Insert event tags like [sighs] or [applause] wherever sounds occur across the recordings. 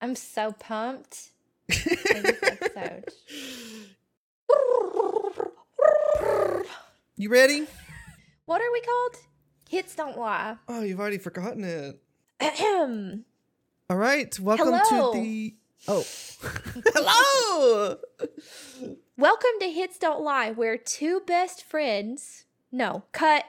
I'm so pumped for this [laughs] episode. You ready? What are we called? Hits don't lie. Oh, you've already forgotten it. Ahem. [clears throat] All right. Welcome Hello. to the. Oh. [laughs] Hello. Welcome to Hits Don't Lie, where two best friends. No, cut.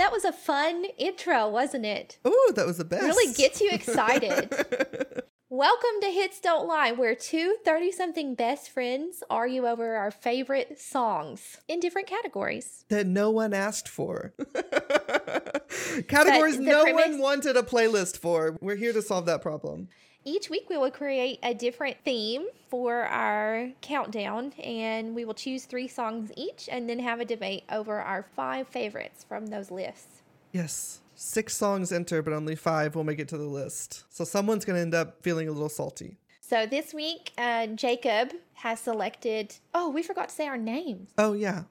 That was a fun intro, wasn't it? Oh, that was the best. Really gets you excited. [laughs] Welcome to Hits Don't Lie, where two 30 something best friends argue over our favorite songs in different categories. that no one asked for. [laughs] Categories no premise- one wanted a playlist for. We're here to solve that problem. Each week, we will create a different theme for our countdown, and we will choose three songs each and then have a debate over our five favorites from those lists. Yes. Six songs enter, but only five will make it to the list. So someone's going to end up feeling a little salty. So this week, uh, Jacob has selected. Oh, we forgot to say our names. Oh, yeah.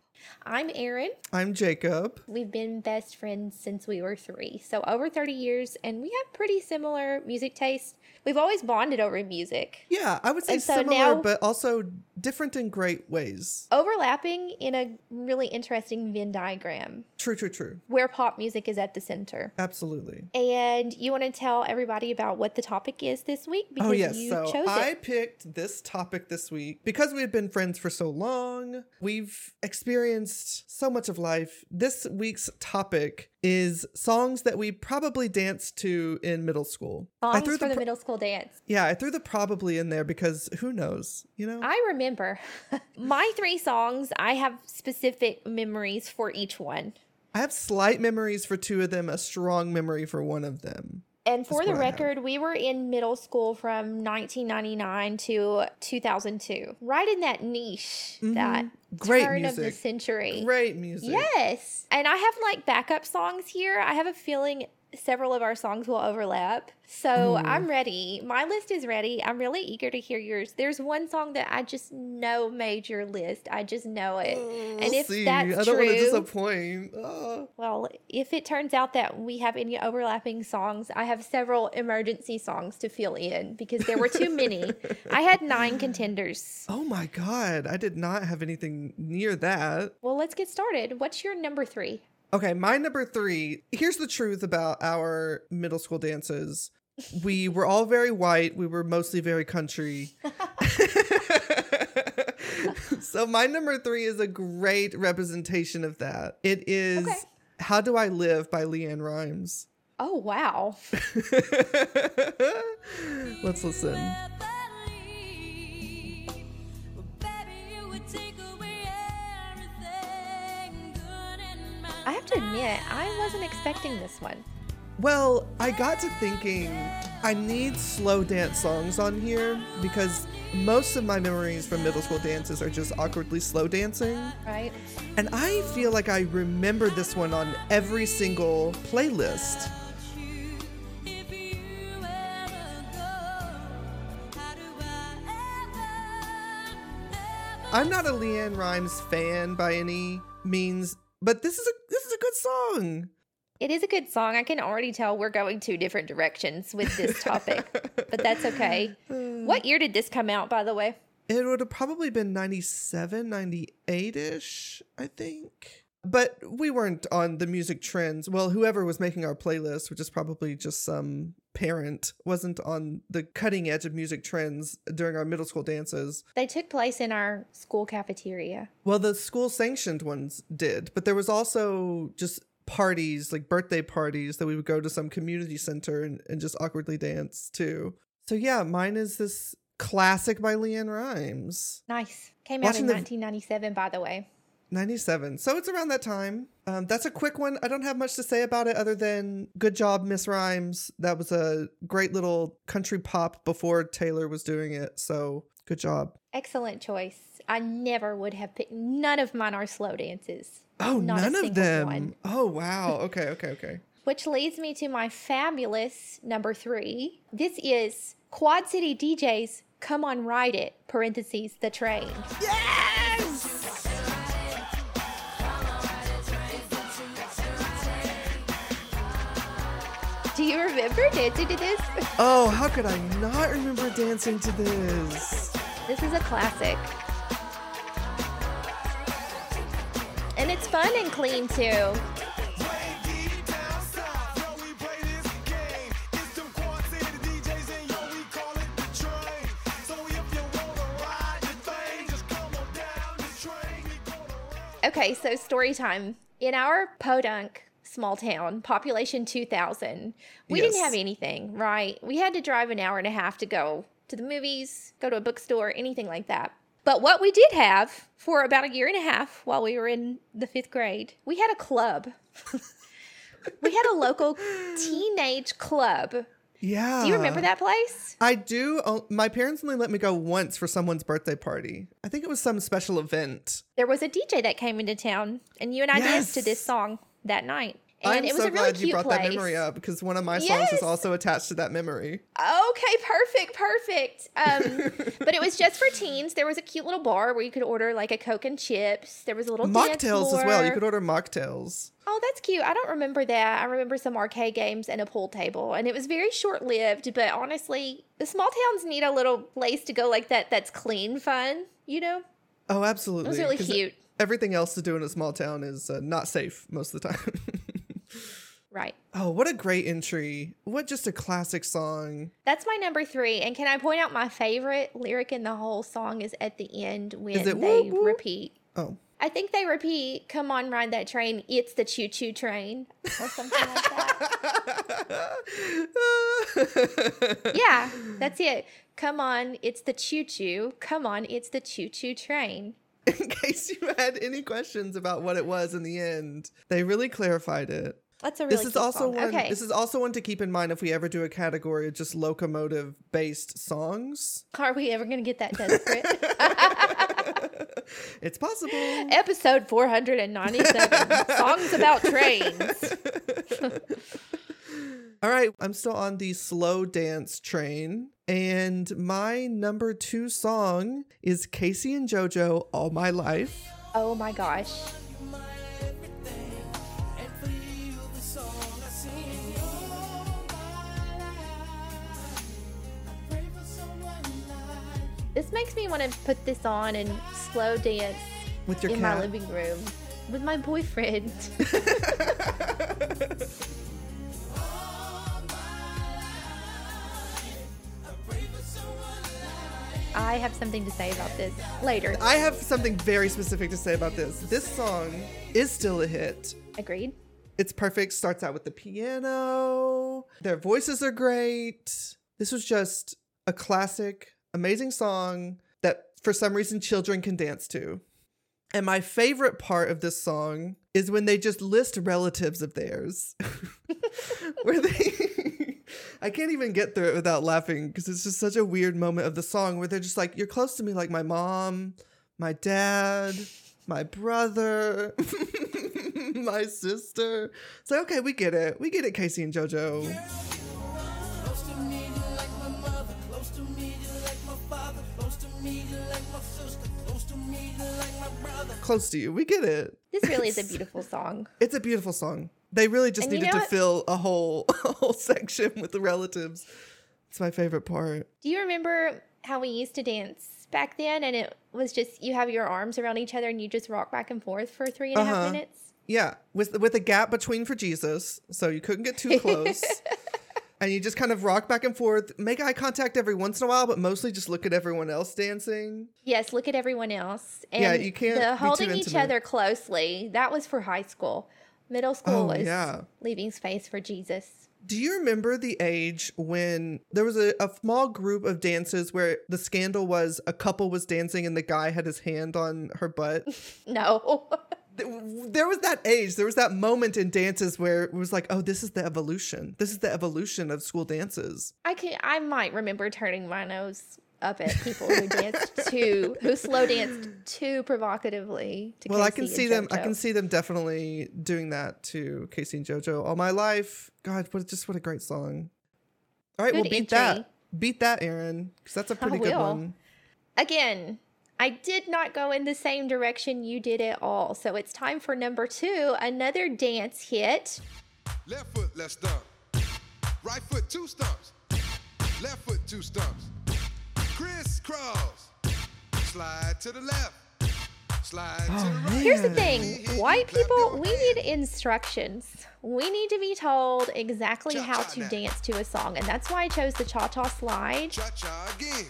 I'm Erin. I'm Jacob. We've been best friends since we were three, so over 30 years, and we have pretty similar music taste. We've always bonded over music, Yeah, I would say so similar, now- but also different in great ways. overlapping in a really interesting Venn diagram True, true, true. where pop music is at the center. Absolutely. And you want to tell everybody about what the topic is this week oh, because oh, yes. you So chose I it. picked this topic this week because we've been friends for so long. We've experienced so much of life. This week's topic is songs that we probably danced to in middle school. I Songs threw for the pro- middle school dance. Yeah, I threw the probably in there because who knows, you know? I remember [laughs] my three songs, I have specific memories for each one. I have slight memories for two of them, a strong memory for one of them. And for That's the what I have. record, we were in middle school from 1999 to 2002, right in that niche, that Mhm. Great turn of the century. Great music. Yes. And I have like backup songs here. I have a feeling several of our songs will overlap. So Ooh. I'm ready. My list is ready. I'm really eager to hear yours. There's one song that I just know made your list. I just know it. Oh, And if see. that's I don't want to disappoint. Oh. Well, if it turns out that we have any overlapping songs, I have several emergency songs to fill in because there were too many. [laughs] I had nine contenders. Oh my god, I did not have anything near that. Well, let's get started. What's your number three? Okay, my number three. Here's the truth about our middle school dances. We were all very white. We were mostly very country. [laughs] so my number three is a great representation of that. It is Okay. "How Do I Live" by LeAnn Rimes. Oh, wow. [laughs] Let's listen. I have to admit, I wasn't expecting this one. Well, I got to thinking I need slow dance songs on here because most of my memories from middle school dances are just awkwardly slow dancing. Right? And I feel like I remember this one on every single playlist. I'm not a LeAnn Rimes fan by any means, but this is a this is a good song. It is a good song. I can already tell we're going two different directions with this topic, [laughs] but that's okay. What year did this come out, by the way? It would have probably been 97, 98 ish, I think. But we weren't on the music trends. Well, whoever was making our playlist, which is probably just some parent, wasn't on the cutting edge of music trends during our middle school dances. They took place in our school cafeteria. Well, the school sanctioned ones did, but there was also just parties, like birthday parties, that we would go to some community center and, and just awkwardly dance to. So, yeah, mine is this classic by LeAnn Rimes. Nice. Came out in Watching the- 1997, by the way. 97. So it's around that time. Um, that's a quick one. I don't have much to say about it other than good job, Miss Rimes. That was a great little country pop before Taylor was doing it. So good job. Excellent choice. I never would have picked. None of mine are slow dances. Oh, Not none of them. one. Oh, wow. Okay, okay, okay. [laughs] Which leads me to my fabulous number three. This is Quad City DJs Come on Ride It, parentheses, the train. Yes! Do you remember dancing to this? Oh, how could I not remember dancing to this? This is a classic. And it's fun and clean too. Okay, so story time. In our podunk small town, population 2,000, we didn't have anything, right? We had to drive an hour and a half to go to the movies, go to a bookstore, anything like that. But what we did have for about a year and a half while we were in the fifth grade, we had a club. [laughs] we had a local teenage club. Yeah. Do you remember that place? I do. Oh, My parents only let me go once for someone's birthday party. I think it was some special event. There was a DJ that came into town, and you and I danced to this song that night. And I'm it was so a really glad you brought place. that memory up because one of my songs Yes. is also attached to that memory. Okay, perfect, perfect. Um, [laughs] but it was just for teens. There was a cute little bar where you could order like a Coke and chips. There was a little dance Mocktails as well. You could order mocktails. Oh, that's cute. I don't remember that. I remember some arcade games and a pool table, and it was very short lived. But honestly, the small towns need a little place to go like that. That's clean, fun. You know, Oh, absolutely. it was really cute. Everything else to do in a small town is uh, not safe most of the time. [laughs] Right. oh, what a great entry. What just a classic song. That's my number three. And can I point out my favorite lyric in the whole song is at the end when they whoop, whoop? repeat. Oh. I think they repeat, "Come on, ride that train. It's the choo choo train," or something like that. [laughs] Yeah, that's it. Come on, it's the choo choo. Come on, it's the choo choo train. [laughs] In case you had any questions about what it was in the end, they really clarified it. That's a really this is also song. one. Okay, This is also one to keep in mind if we ever do a category of just locomotive based songs. are we ever gonna get that desperate? [laughs] it's possible. Episode four hundred and ninety-seven. songs about trains. [laughs] All right, I'm still on the slow dance train, and my number two song is K-Ci and JoJo "All My Life." Oh my gosh. This makes me want to put this on and slow dance With your in my living room with my boyfriend. [laughs] [laughs] I have something to say about this later. I have something very specific to say about this. This song is still a hit. Agreed. It's perfect. Starts out with the piano. Their voices are great. This was just a classic, amazing song that for some reason children can dance to. And my favorite part of this song is when they just list relatives of theirs. [laughs] Where they I can't even get through it without laughing because it's just such a weird moment of the song where they're just like, You're close to me like my mom, my dad, my brother, [laughs] my sister. It's like, okay, we get it. We get it, K-Ci and JoJo. Close to you like my mother. Close to me, you like my father. Close to me, you like my sister. Close to me, you like my brother. Close to you. We get it. This really is a [laughs] beautiful song. It's a beautiful song. They really just And you needed know to what? fill a whole [laughs] a whole section with the relatives. It's my favorite part. Do you remember how we used to dance back then? And it was just you have your arms around each other and you just rock back and forth for three and a half Uh-huh. minutes? Yeah, with with a gap between for Jesus, so you couldn't get too close. [laughs] and you just kind of rock back and forth, make eye contact every once in a while, but mostly just look at everyone else dancing. Yes, look at everyone else. And Yeah, you can't The holding each other closely, that was for high school. Middle school Oh, was yeah. leaving space for Jesus. Do you remember the age when there was a, a small group of dances where the scandal was a couple was dancing and the guy had his hand on her butt? [laughs] No. [laughs] there was that age, there was that moment in dances where it was like, oh, this is the evolution. This is the evolution of school dances. I can I might remember turning my nose up at people who danced [laughs] too, who slow danced too provocatively. To Well, I can see them. I can see them definitely doing that to K-Ci and JoJo all my life. God, what just what a great song! All right, Good well, beat entry. that, beat that, Erin, because that's a pretty good one. Again, I did not go in the same direction you did at all. So it's time for number two, another dance hit. Left foot, let's stomp. Right foot, two stumps. Left foot, two stumps. Crisscross. Slide to the left. Slide to oh, the right. Here's the thing white people, we need instructions. We need to be told exactly Cha-cha how to now. dance to a song. And that's why I chose the cha cha slide. Cha cha again.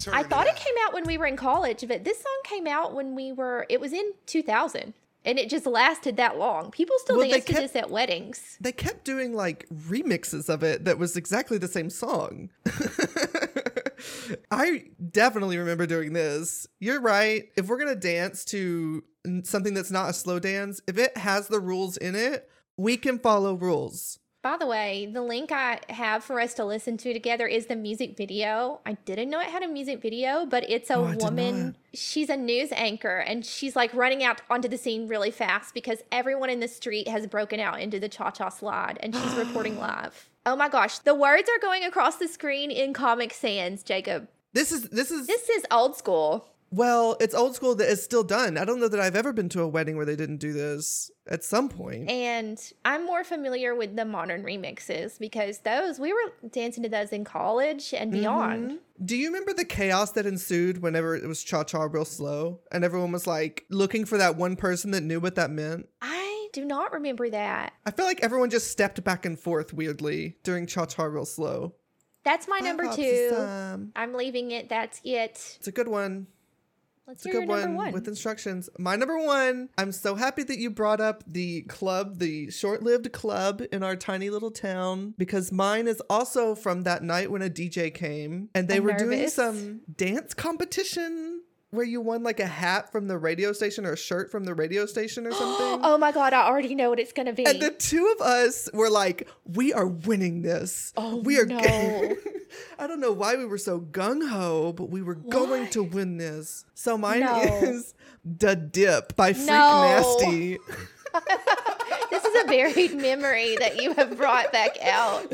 Turn I thought it out. came out when we were in college, but this song came out when we were, it was in 2000. And it just lasted that long. People still Well, dance to kept- this at weddings. They kept doing like remixes of it that was exactly the same song. [laughs] I definitely remember doing this. You're right. If we're gonna dance to something that's not a slow dance, if it has the rules in it, we can follow rules. By the way, the link I have for us to listen to together is the music video. I didn't know it had a music video, but it's a Oh, woman. She's a news anchor and she's like running out onto the scene really fast because everyone in the street has broken out into the cha cha slide and she's [gasps] reporting live. Oh my gosh, the words are going across the screen in Comic Sans, Jacob. This is this is This is old school. Well, it's old school that is still done. I don't know that I've ever been to a wedding where they didn't do this at some point. And I'm more familiar with the modern remixes because those, we were dancing to those in college and mm-hmm. beyond. Do you remember the chaos that ensued whenever it was cha cha real slow and everyone was like looking for that one person that knew what that meant? I do not remember that. I feel like everyone just stepped back and forth weirdly during cha cha real slow. That's my number two. time. I'm leaving it. That's it. It's a good one. Let's It's a hear your good number one, one. with instructions. My number one, I'm so happy that you brought up the club, the short lived club in our tiny little town, because mine is also from that night when a DJ came and they I'm were doing some dance competition where you won like a hat from the radio station or a shirt from the radio station or [gasps] something. oh my god! I already know what it's gonna be. And the two of us were like, we are winning this. Oh, we are. no. [laughs] I don't know why we were so gung ho, but we were going to win this. So mine No. is "Da Dip" by Freak No. Nasty. [laughs] [laughs] this is a buried memory that you have brought back out.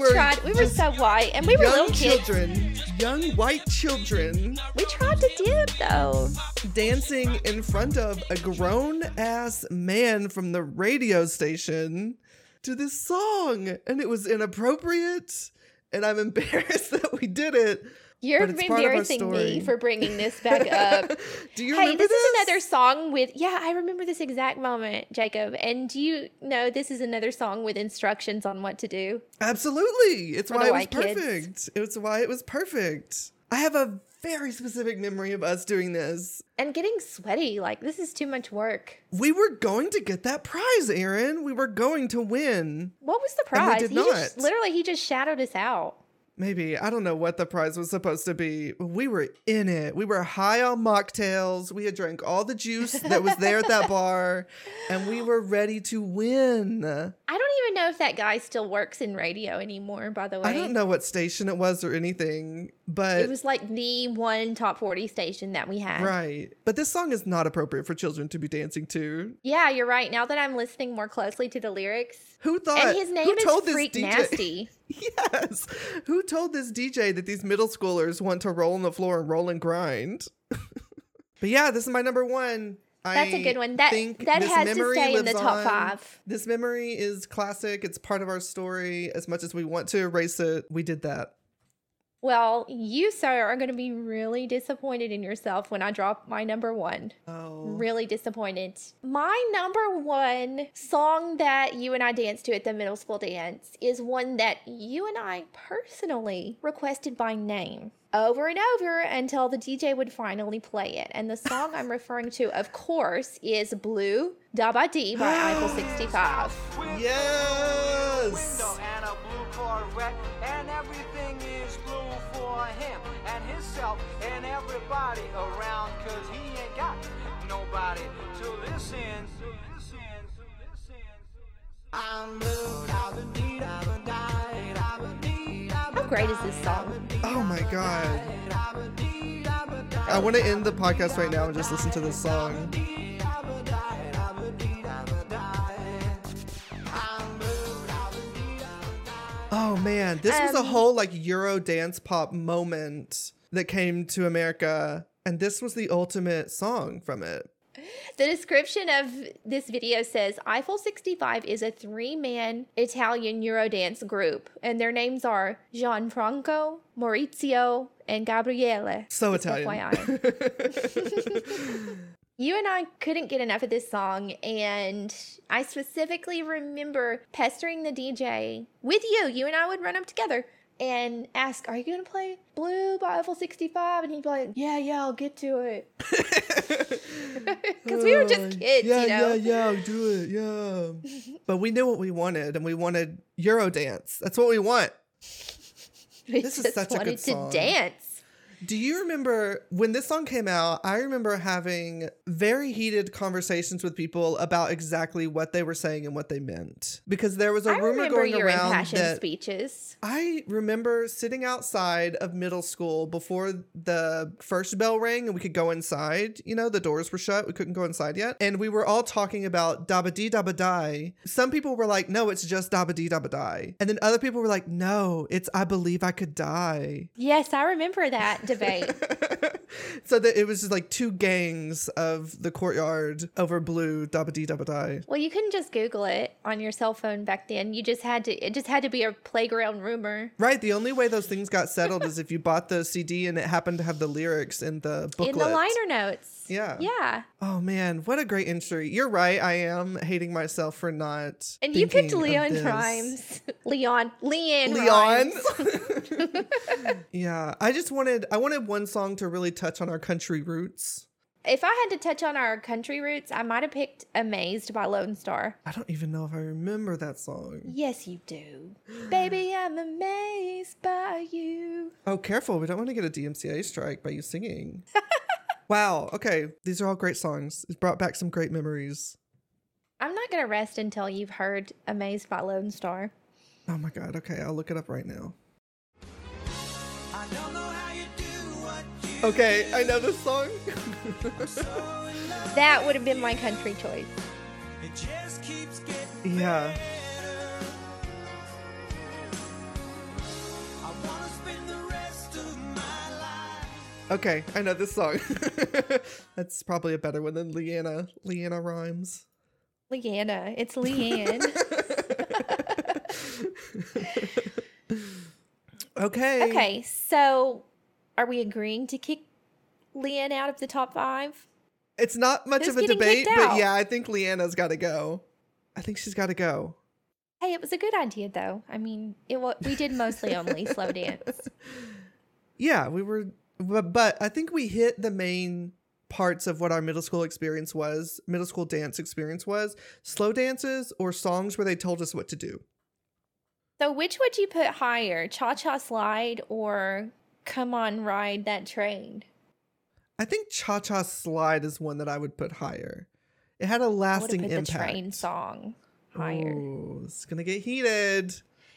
Were tried. We were so white, and we were young little kids. children, young white children, We tried to dip though. dancing in front of a grown ass man from the radio station to this song, and it was inappropriate. And I'm [laughs] embarrassed that we did it. You're But it's part of our embarrassing me for bringing this back [laughs] up. Do you hey, remember this, Hey, this? is another song with yeah, I remember this exact moment, Jacob. And do you know this is another song with instructions on what to do? Absolutely. It's why it was perfect. kids. perfect. It's why it was perfect. I have a very specific memory of us doing this. And getting sweaty, like this is too much work. We were going to get that prize, Erin. We were going to win. What was the prize? did he just literally he just shadowed us out. Maybe. I don't know what the prize was supposed to be. We were in it. We were high on mocktails. We had drank all the juice that was there at that bar, and we were ready to win. I don't even know if that guy still works in radio anymore, by the way. I don't know what station it was or anything, but It was like the one top 40 station that we had. right. But this song is not appropriate for children to be dancing to. Yeah, you're right. Now that I'm listening more closely to the lyrics. Who thought? and his name who is told this Freak DJ Nasty. [laughs] Yes. Who told this DJ that these middle schoolers want to roll on the floor and roll and grind? [laughs] but yeah, this is my number one. That's a I good one. That- think that this has to stay in the top on. five. This memory is classic. It's part of our story. As much as we want to erase it, we did that. Well, you, sir, are going to be really disappointed in yourself when I drop my number one. Oh. Really disappointed. My number one song that you and I danced to at the middle school dance is one that you and I personally requested by name. over and over until the DJ would finally play it. And the [laughs] song I'm referring to, of course, is Blue Daba Dee by [gasps] Eiffel 65. Yes. Been deed, I've How great is this song? Oh my god. I want to end the podcast right now and just listen to this song. Oh man, this was a Um, whole like Euro dance pop moment that came to America, and this was the ultimate song from it. The description of this video says Eiffel 65 is a three man Italian Eurodance group, and their names are Gianfranco, Maurizio, and Gabriele. So Just Italian. FYI. [laughs] You and I couldn't get enough of this song, and I specifically remember pestering the DJ with you. You and I would run up together and ask, Are you going to play Blue by Eiffel 65? And he'd be like, Yeah, yeah, I'll get to it. [laughs] [laughs] Because we were just kids, yeah, you know? yeah, yeah, do it, yeah. [laughs] but we knew what we wanted, and we wanted Eurodance. That's what we want. We This is such a good wanted song. to dance. Do you remember when this song came out? I remember having very heated conversations with people about exactly what they were saying and what they meant. Because there was a I rumor going your around impassioned that speeches. I remember sitting outside of middle school before the first bell rang and we could go inside. You know, the doors were shut. We couldn't go inside yet. And we were all talking about Dabba Die. Some people were like, no, it's just Dabba Die. And then other people were like, no, it's I Believe I Could Die. Yes, I remember that debate. [laughs] so that it was just like two gangs of the courtyard over blue Dabba Dee Dabba Die. well, you couldn't just Google it on your cell phone back then. You just had to, it just had to be a playground rumor Right. The only way those things got settled is if you bought the CD and it happened to have the lyrics in the booklet. in the liner notes. Yeah. Yeah. Oh man, what a great entry. You're right. I am hating myself for not. And you picked Leon. Rimes. Leon. Leon. Leon. [laughs] [laughs] Yeah, I just wanted I wanted one song to really touch on our country roots. If I had to touch on our country roots, I might have picked Amazed by Lone Star. I don't even know if I remember that song. Yes, you do. Baby, I'm amazed by you. [gasps] Oh, careful. We don't want to get a DMCA strike by you singing. [laughs] wow. Okay. These are all great songs. It brought back some great memories. I'm not going to rest until you've heard Amazed by Lone Star. Oh my God. Okay. I'll look it up right now. I don't know how you do what you Okay. I know this song. That would have been my country choice. It just keeps getting yeah. Okay. I know this song. [laughs] That's probably a better one than Leanna. Leanna Rimes. Leanna. It's LeAnn. [laughs] Okay. okay, so are we agreeing to kick LeAnn out of the top five? It's not much Who's of a debate, but yeah, I think Leanna's got to go. I think she's got to go. Hey, it was a good idea though. I mean, it we did mostly only slow [laughs] dance. Yeah, we were, but, but I think we hit the main parts of what our middle school experience was, middle school dance experience was slow dances or songs where they told us what to do. So, which would you put higher, Cha Cha Slide or Come On Ride That Train? I think Cha Cha Slide is one that I would put higher. It had a lasting put impact. the train song higher. Ooh, it's gonna get heated.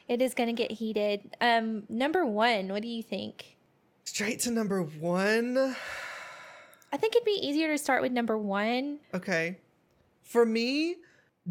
It is going to get heated. Um, number one, what do you think? Straight to number one. I think it'd be easier to start with number one. Okay. For me,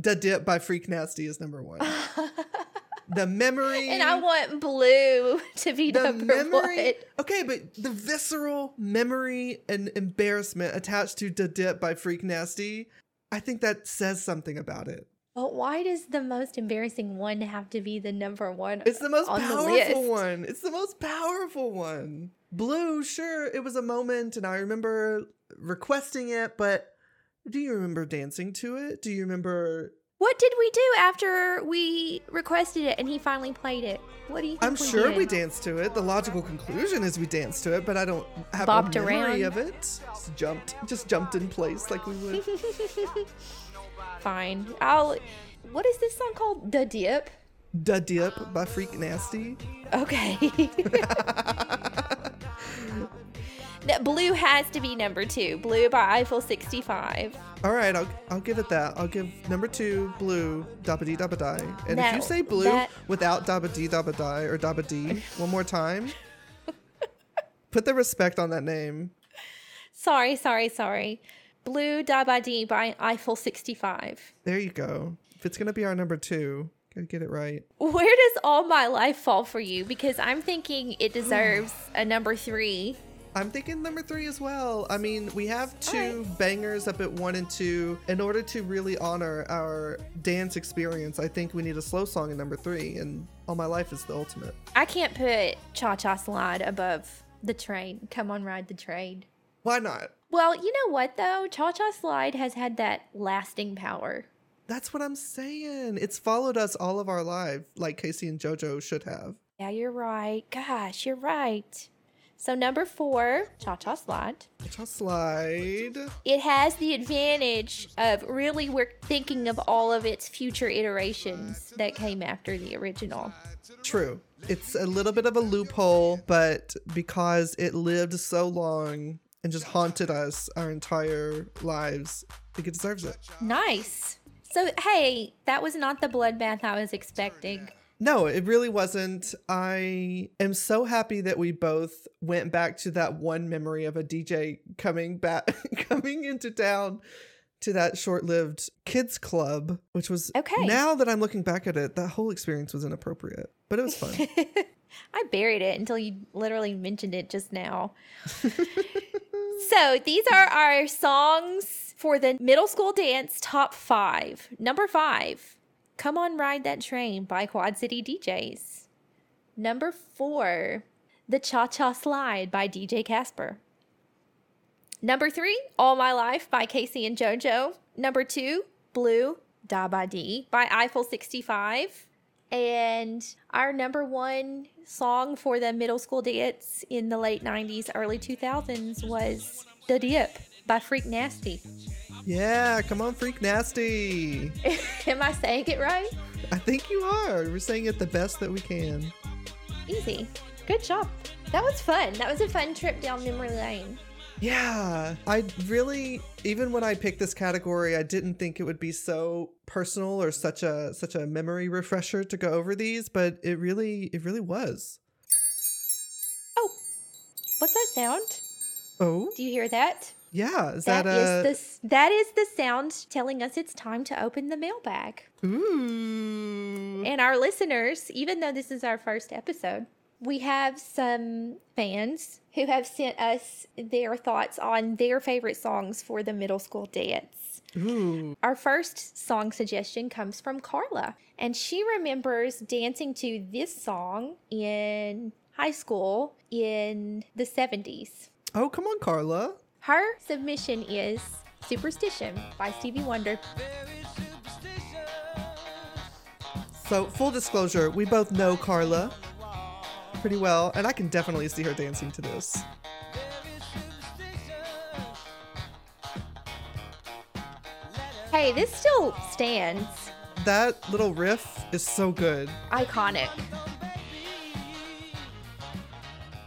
Da Dip by Freak Nasty is number one. [laughs] the memory. And I want blue [laughs] to be the number memory. one. Okay, but the visceral memory and embarrassment attached to Da Dip by Freak Nasty, I think that says something about it. But why does the most embarrassing one have to be the number one? It's the most on the powerful list? one. It's the most powerful one. Blue, sure, it was a moment, and I remember requesting it, but do you remember dancing to it? Do you remember What did we do after we requested it and he finally played it? What do you think I'm we sure did? we danced to it. The logical conclusion is we danced to it, but I don't have Bopped a memory around. of it. Just jumped, just jumped in place like we would. [laughs] Fine. I'll. What is this song called? The Dip. The Dip by Freak Nasty. Okay. [laughs] That Blue has to be number two. Blue by Eiffel 65. All right, I'll I'll give it that. I'll give number two blue dabba dee dabba die. And if you say blue that- without dabba dee dabba die or dabba dee [laughs] one more time, [laughs] put the respect on that name. Sorry, sorry, sorry. Blue Da Ba Dee by Eiffel 65. There you go. If it's gonna be our number two, gotta get it right. Where does All My Life fall for you? Because I'm thinking it deserves a number three. I'm thinking number three as well. I mean, we have two bangers up at one and two. In order to really honor our dance experience, I think we need a slow song in number three, and All My Life is the ultimate. I can't put Cha Cha Slide above the train. Come on, ride the train. Why not? Well, you know what though? Cha Cha Slide has had that lasting power. That's what I'm saying. It's followed us all of our life, like K-Ci and JoJo should have. Yeah, you're right. Gosh, you're right. So number four, Cha Cha Slide. Just slide. It has the advantage of really we're thinking of all of its future iterations that came after the original. True. It's a little bit of a loophole, but because it lived so long and just haunted us our entire lives, I think it deserves it. Nice. So hey, that was not the bloodbath I was expecting. No, it really wasn't. I am so happy that we both went back to that one memory of a DJ coming back [laughs] coming into town to that short-lived kids club, which was Okay. Now that I'm looking back at it, that whole experience was inappropriate, but it was fun. [laughs] I buried it until you literally mentioned it just now. [laughs] so these are our songs for the middle school dance top five. Number five, Come On Ride That Train by Quad City DJs. Number four, The Cha Cha Slide by DJ Casper. Number three, All My Life by K-Ci and JoJo. Number two, Blue Da Ba Dee by Eiffel 65. And our number one song for the middle school dance in the late 90s, early 2000s was The Dip by Freak Nasty. Yeah, come on, Freak Nasty. [laughs] Am I saying it right? I think you are. We're saying it the best that we can. Easy. Good job. That was fun. That was a fun trip down memory lane. Yeah, I really even when I picked this category, I didn't think it would be so personal or such a such a memory refresher to go over these, but it really it really was. Oh, what's that sound? Oh, Do you hear that? Yeah, is That that, is a the that is the sound telling us it's time to open the mailbag. ooh? And our listeners, even though this is our first episode, we have some fans who have sent us their thoughts on their favorite songs for the middle school dance. Ooh. Our first song suggestion comes from Carla, and she remembers dancing to this song in high school in the 70s. Oh, come on, Carla. Her submission is Superstition by Stevie Wonder. So, full disclosure, we both know Carla pretty well, and I can definitely see her dancing to this. Hey, this still stands. That little riff is so good. Iconic.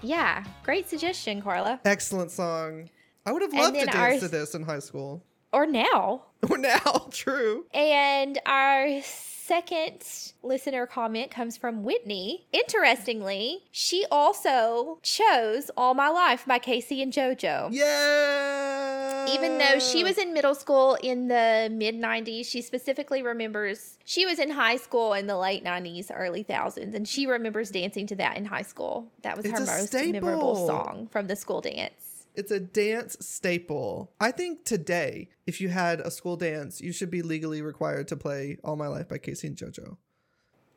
Yeah, great suggestion, Carla. Excellent song. I would have loved to dance our- to this in high school. Or now. [laughs] Or now, true. And our second listener comment comes from Whitney. Interestingly, she also chose All My Life by K-Ci and JoJo. Yeah. Even though she was in middle school in the mid 90s, she specifically remembers she was in high school in the late 90s, early thousands, and she remembers dancing to that in high school. That was It's her most memorable song from the school dance. It's a dance staple. I think today, if you had a school dance, you should be legally required to play All My Life by K-Ci and JoJo.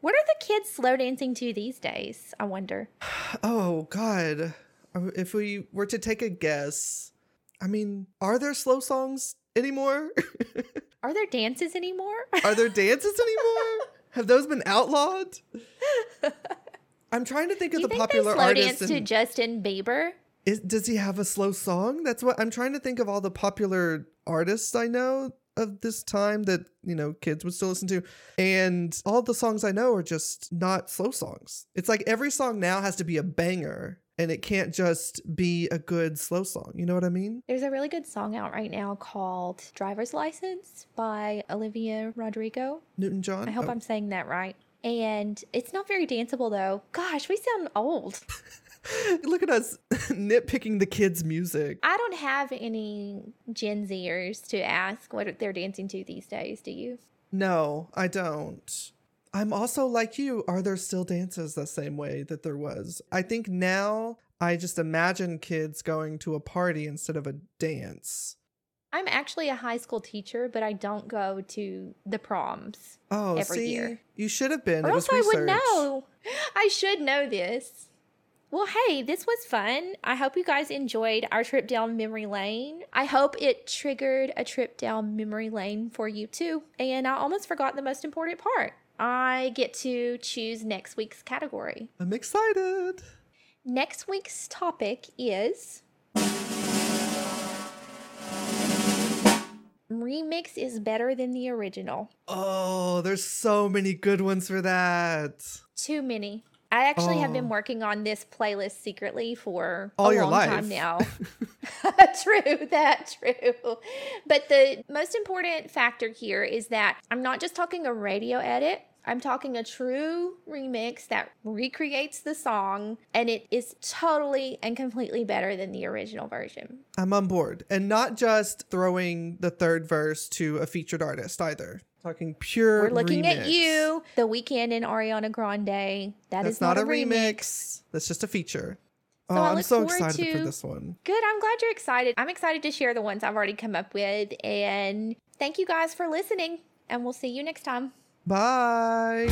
What are the kids slow dancing to these days? I wonder. [sighs] Oh, God. Uh, if we were to take a guess, I mean, are there slow songs anymore? [laughs] Are there dances anymore? Are there [laughs] dances anymore? Have those been outlawed? [laughs] I'm trying to think of you the think popular they slow artists. dance to Justin Bieber? Is, does he have a slow song? That's what I'm trying to think of all the popular artists I know of this time that, you know, kids would still listen to. And all the songs I know are just not slow songs. It's like every song now has to be a banger and it can't just be a good slow song. You know what I mean? There's a really good song out right now called Driver's License by Olivia Rodrigo. Newton John? I hope Oh. I'm saying that right. And it's not very danceable though. Gosh, we sound old. [laughs] [laughs] Look at us [laughs] nitpicking the kids' music. I don't have any Gen Zers to ask what they're dancing to these days, do you? No, I don't. I'm also like you. Are there still dances the same way that there was? I think now I just imagine kids going to a party instead of a dance. I'm actually a high school teacher, but I don't go to the proms. Oh, Every see, year. you should have been. or it else was I would know. [laughs] I should know this. Well, hey, this was fun. I hope you guys enjoyed our trip down memory lane. I hope it triggered a trip down memory lane for you too. And I almost forgot the most important part. I get to choose next week's category. I'm excited. Next week's topic is Remix is better than the original. Oh, there's so many good ones for that. Too many. I actually have Oh. been working on this playlist secretly for All a your long life. time now. [laughs] [laughs] true, that true. But the most important factor here is that I'm not just talking a radio edit. I'm talking a true remix that recreates the song and it is totally and completely better than the original version. I'm on board. And not just throwing the third verse to a featured artist either. Talking pure We're looking at you, The Weeknd in Ariana Grande. That That's is not, a remix. That's just a feature. So oh, I'm so excited for this one. Good. I'm glad you're excited. I'm excited to share the ones I've already come up with. And thank you guys for listening. And we'll see you next time. Bye.